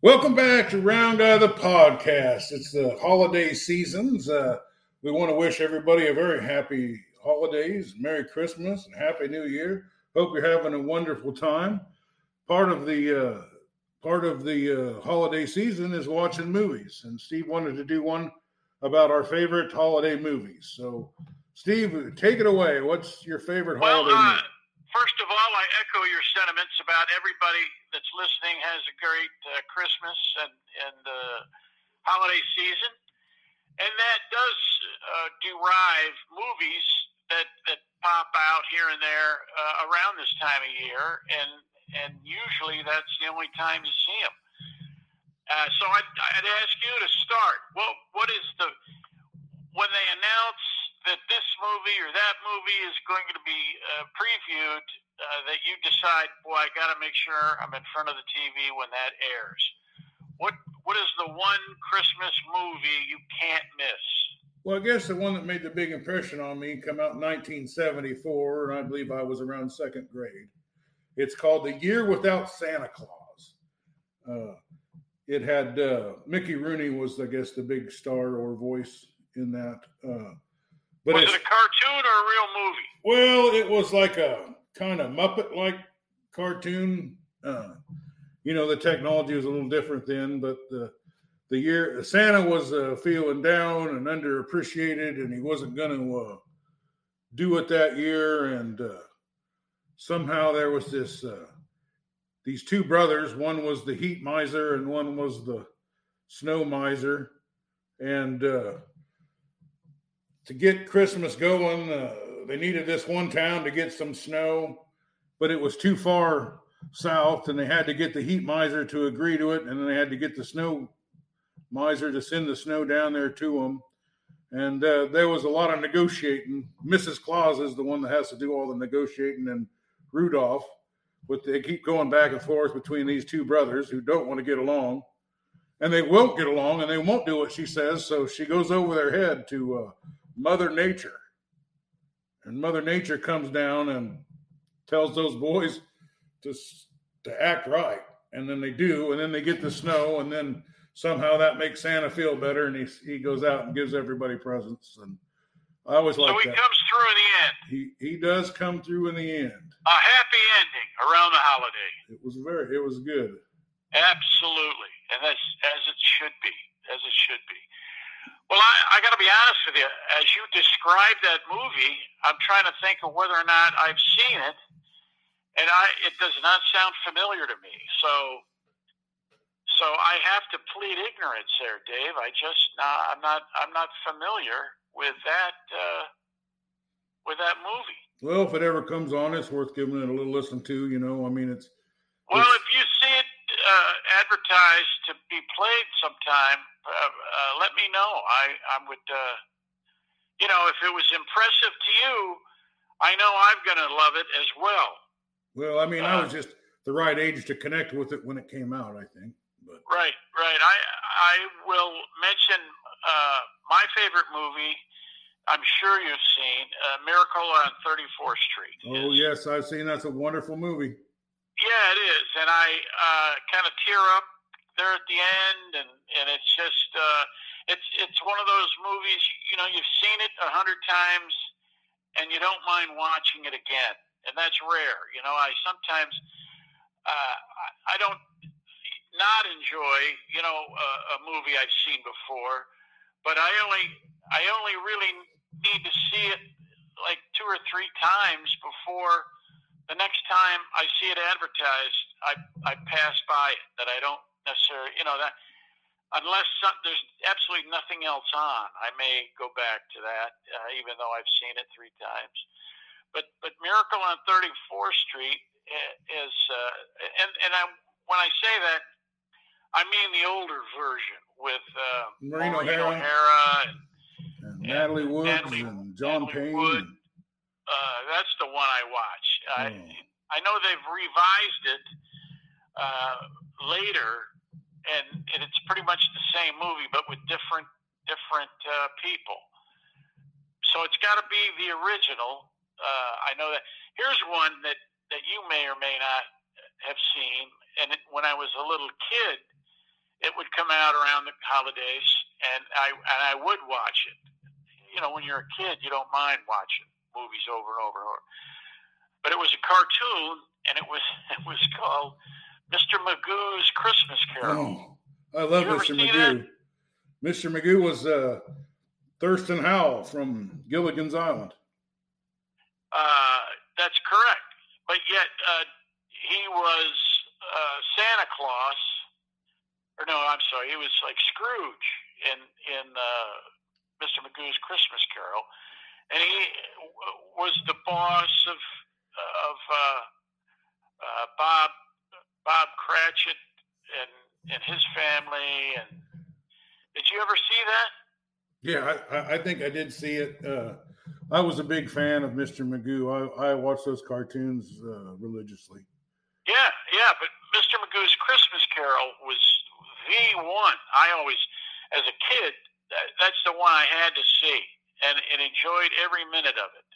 Welcome back to Round Eye the podcast. It's the holiday seasons. Uh, we want to wish everybody a very happy holidays, Merry Christmas, and Happy New Year. Hope you're having a wonderful time. Part of the uh, part of the uh, holiday season is watching movies, and Steve wanted to do one about our favorite holiday movies. So, Steve, take it away. What's your favorite Well, holiday uh, movie? first of all, I echo your sentiments about everybody that's listening has a great uh, Christmas and and uh, holiday season, and that does uh, derive movies that that pop out here and there uh, around this time of year, and and usually that's the only time you see them. Uh, so I'd, I'd ask you to start. Well, what is the that this movie or that movie is going to be uh, previewed, uh, that you decide, boy, I got to make sure I'm in front of the TV when that airs. What what is the one Christmas movie you can't miss? Well, I guess the one that made the big impression on me come out in 1974, and I believe I was around second grade. It's called The Year Without Santa Claus. Uh, it had uh, Mickey Rooney was, I guess, the big star or voice in that. But was it a cartoon or a real movie? well, it was like a kind of Muppet-like cartoon. Uh, you know, the technology was a little different then, but the the year Santa was uh, feeling down and underappreciated, and he wasn't going to uh, do it that year. And uh, somehow there was this uh, these two brothers. One was the heat miser, and one was the snow miser. And uh, to get Christmas going, uh, they needed this one town to get some snow, but it was too far south, and they had to get the heat miser to agree to it, and then they had to get the snow miser to send the snow down there to them. And uh, there was a lot of negotiating. Mrs. Claus is the one that has to do all the negotiating, and Rudolph. But they keep going back and forth between these two brothers who don't want to get along, and they won't get along, and they won't do what she says. So she goes over their head to uh, Mother Nature, and Mother Nature comes down and tells those boys to to act right, and then they do, and then they get the snow, and then somehow that makes Santa feel better, and he he goes out and gives everybody presents, and I always so like he that. comes through in the end. He he does come through in the end. A happy ending around the holiday. It was very it was good. Absolutely, and that's as it should be, as it should be. Well, I, I got to be honest with you. As you described that movie, I'm trying to think of whether or not I've seen it, and I it does not sound familiar to me. So, so I have to plead ignorance there, Dave. I just uh, I'm not I'm not familiar with that uh, with that movie. Well, if it ever comes on, it's worth giving it a little listen to. You know, I mean, it's Well, It's- if you see it uh, advertised to be played sometime, uh, uh, let me know. I I would, uh, you know, if it was impressive to you, I know I'm going to love it as well. well, I mean, I Uh, was just the right age to connect with it when it came out. I think, but Right, right. I I will mention uh, my favorite movie. I'm sure you've seen uh, Miracle on 34th Street. oh It's- yes, I've seen that's a wonderful movie. Yeah, it is, and I uh, kind of tear up there at the end, and and it's just uh, it's it's one of those movies. You know, you've seen it a hundred times, and you don't mind watching it again, and that's rare. You know, I sometimes uh, I, don't not enjoy you know a, a movie I've seen before, but I only I only really need to see it like two or three times before the next time I see it advertised, I I pass by it. That I don't necessarily, you know, that unless some, there's absolutely nothing else on, I may go back to that, uh, even though I've seen it three times. But but Miracle on 34th Street is, uh, and and I when I say that, I mean the older version with uh, Maureen O'Hara. O'Hara and And Natalie Woods Natalie- and John Natalie Payne. Wood. uh, that's the one I watch. I, Oh. I know they've revised it uh, later, and, and it's pretty much the same movie, but with different different uh, people. So it's got to be the original. Uh, I know that. Here's one that that you may or may not have seen, and it, when I was a little kid, it would come out around the holidays, and I and I would watch it. You know, when you're a kid, you don't mind watching movies over and over and over. But it was a cartoon, and it was it was called Mr. Magoo's Christmas Carol. Oh, I love Mr. Magoo. Mr. Magoo was uh, Thurston Howell from Gilligan's Island. Uh, that's correct. But yet, uh, he was uh, Santa Claus, or no, I'm sorry, he was like Scrooge in in uh, Mr. Magoo's Christmas Carol, and he was the boss of of uh, uh, Bob Bob Cratchit and and his family. And did you ever see that? Yeah, I, I- think I did see it. Uh, I was a big fan of Mr. Magoo. I, I watched those cartoons uh, religiously. Yeah, yeah, but Mr. Magoo's Christmas Carol was the one. I always, as a kid, that, that's the one I had to see and, and enjoyed every minute of it.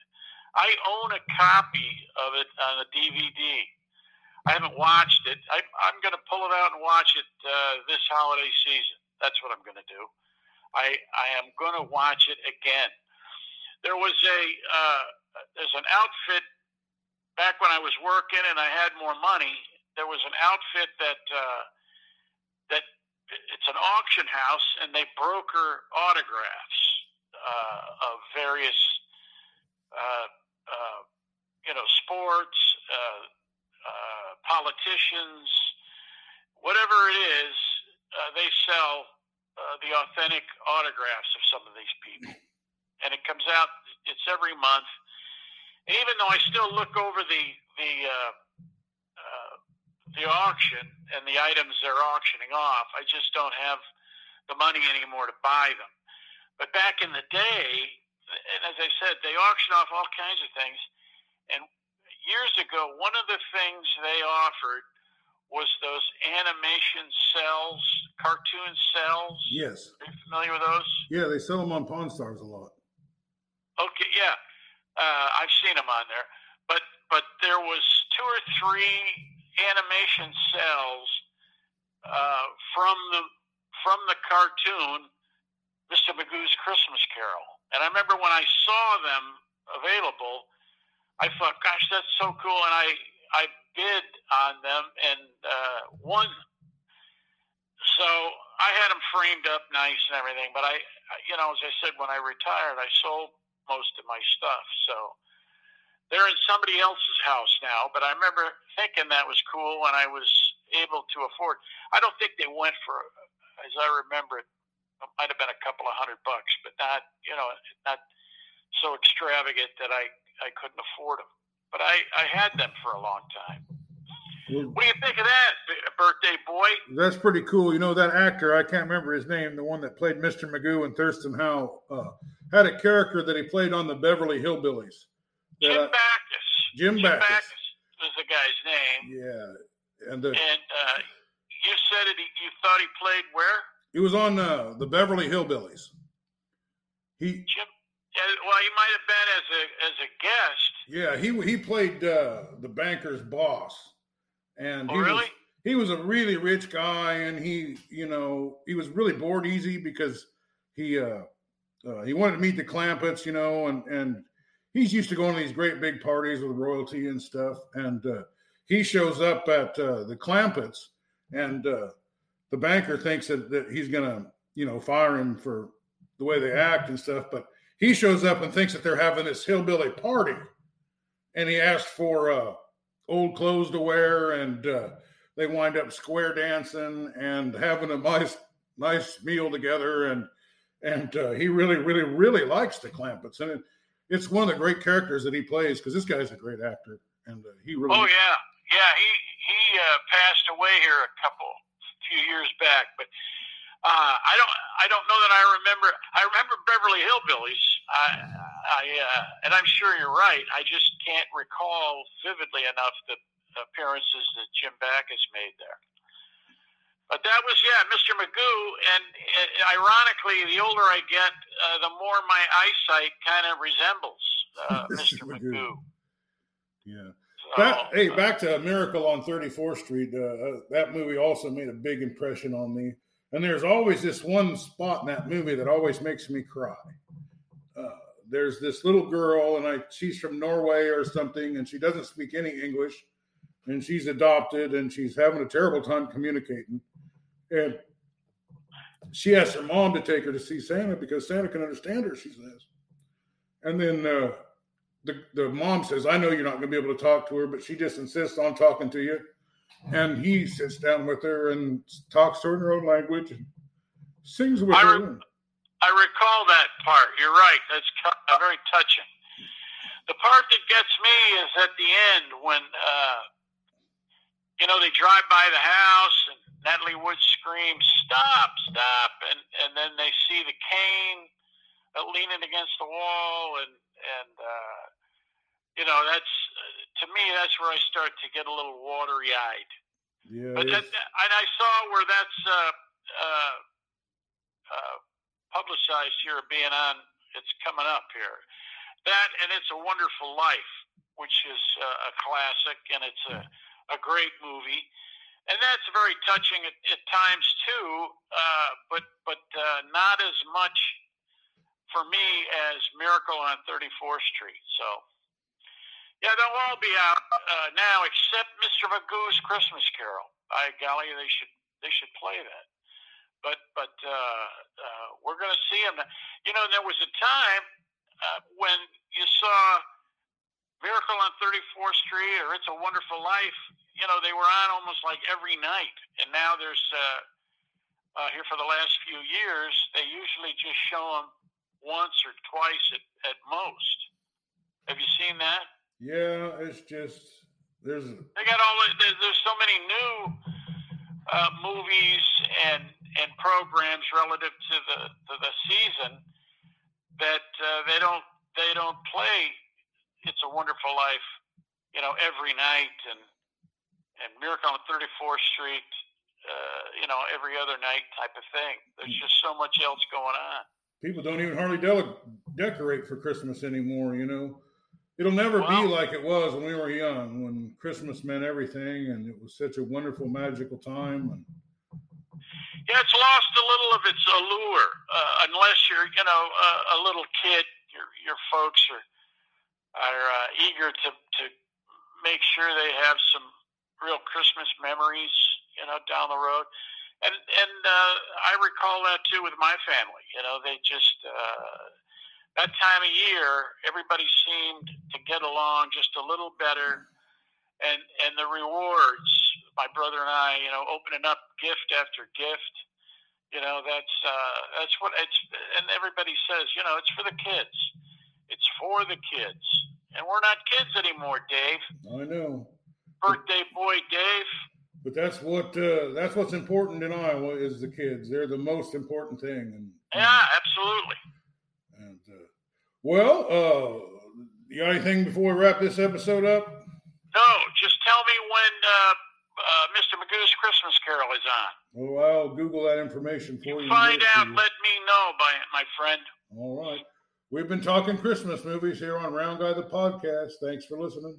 I own a copy of it on a DVD. I haven't watched it. I, I'm going to pull it out and watch it uh, this holiday season. That's what I'm going to do. I I am going to watch it again. There was a uh, there's an outfit back when I was working and I had more money, there was an outfit that uh, that it's an auction house and they broker autographs uh, of various uh, you know sports, uh, uh, politicians, whatever it is. Uh, they sell uh, the authentic autographs of some of these people, and it comes out. It's every month and even though I still look over the the uh, uh, the auction and the items they're auctioning off, I just don't have the money anymore to buy them. But back in the day, and as I said, they auction off all kinds of things. And years ago, one of the things they offered was those animation cells, cartoon cells. Yes. Are you familiar with those? Yeah, they sell them on Pawn Stars a lot. Okay, yeah, uh, I've seen them on there, but but there was two or three animation cells uh, from the from the cartoon Mr. Magoo's Christmas Carol, and I remember when I saw them available, I thought, "Gosh, that's so cool!" And I I bid on them and uh, won. So I had them framed up nice and everything, but I, you know, as I said, when I retired, I sold most of my stuff. So they're in somebody else's house now, but I remember thinking that was cool when I was able to afford. I don't think they went for, as I remember it might have been a couple of hundred bucks, but not, you know, not so extravagant that I, I couldn't afford them. But I, I had them for a long time. What do you think of that, birthday boy? that's pretty cool. You know, that actor, I can't remember his name, the one that played Mr. Magoo and Thurston Howell, uh, had a character that he played on the Beverly Hillbillies. Jim I- Backus. Jim Backus. was the guy's name. Yeah. And the, And uh, you said it. You thought he played where? he was on uh, the Beverly Hillbillies. He, Jim. Well, he might have been as a as a guest. yeah, he he played uh, the banker's boss, and Oh, he was he was a really rich guy, and he you know he was really bored easy because he uh, uh, he wanted to meet the Clampetts, you know, and and he's used to going to these great big parties with royalty and stuff, and uh, he shows up at uh, the Clampetts, and uh, the banker thinks that, that he's gonna you know fire him for the way they act and stuff, but he shows up and thinks that they're having this hillbilly party, and he asks for uh, old clothes to wear, and uh, they wind up square dancing and having a nice nice meal together, and and uh, he really really really likes the Clampetts, and it, it's one of the great characters that he plays because this guy's a great actor, and uh, he really Oh yeah, yeah. He he uh, passed away here a couple few years back, but uh, I don't I don't know that I remember. I remember Beverly Hillbillies. I I uh, and I'm sure you're right. I just can't recall vividly enough the appearances that Jim Backus made there. But that was yeah, Mr. Magoo, and uh, ironically, the older I get, uh, the more my eyesight kind of resembles uh, Mr. Magoo. Magoo. yeah. So, Back, hey, uh, back to Miracle on 34th Street. Uh, uh, that movie also made a big impression on me. And there's always this one spot in that movie that always makes me cry. Uh, there's this little girl, and I she's from Norway or something, and she doesn't speak any English, and she's adopted, and she's having a terrible time communicating, and she asks her mom to take her to see Santa because Santa can understand her. She says, and then uh, the the mom says, "I know you're not going to be able to talk to her, but she just insists on talking to you." And he sits down with her and talks to her in her own language and sings with I her. re- I recall that part. You're right. That's very touching. The part that gets me is at the end when, uh, you know, they drive by the house and Natalie Wood screams, "Stop! Stop!" and and then they see the cane uh, leaning against the wall, and and uh, you know that's uh, to me that's where I start to get a little watery eyed. yeah, But that, and I saw where that's uh, uh, uh, publicized here, being on. It's coming up here. That and it's a Wonderful Life, which is uh, a classic, and it's a a great movie, and that's very touching at, at times too. Uh, but but uh, not as much for me as Miracle on 34th Street. So. Yeah, they'll all be out uh, now, except Mr. Magoo's Christmas Carol. By golly, they should they should play that. But but uh, uh, we're going to see them. You know, there was a time uh, when you saw Miracle on 34th Street or It's a Wonderful Life. You know, they were on almost like every night, and now there's uh, uh, here for the last few years. They usually just show them once or twice at, at most. Have you seen that? yeah, it's just there's They got all. There's, there's so many new uh, movies and and programs relative to the to the season that uh, they don't they don't play. It's a Wonderful Life, you know, every night and and Miracle on 34th Street, uh, you know, every other night type of thing. There's just so much else going on. people don't even hardly de- decorate for Christmas anymore. You know, it'll never be like it was when we were young, when Christmas meant everything, and it was such a wonderful, magical time. And Yeah, it's lost a little of its allure, uh, unless you're, you know, a, a little kid. Your your folks are are uh, eager to to make sure they have some real Christmas memories, you know, down the road. And and uh, I recall that too with my family. You know, they just uh, that time of year, everybody seemed to get along just a little better, and and the rewards. My brother and I, you know, opening up gift after gift. You know, that's uh, that's what it's. And everybody says, you know, it's for the kids. It's for the kids, and we're not kids anymore, Dave. I know, Birthday boy, Dave. but that's what uh, that's what's important in Iowa is the kids. They're the most important thing. And Yeah, absolutely. And uh, well, uh, you got anything before we wrap this episode up? No, just tell me when uh, uh, Mr. Magoo's Christmas Carol is on. Well, I'll Google that information for you. You find get it to out, you. let me know, by it, my friend. All right. We've been talking Christmas movies here on Round Guy the Podcast. Thanks for listening.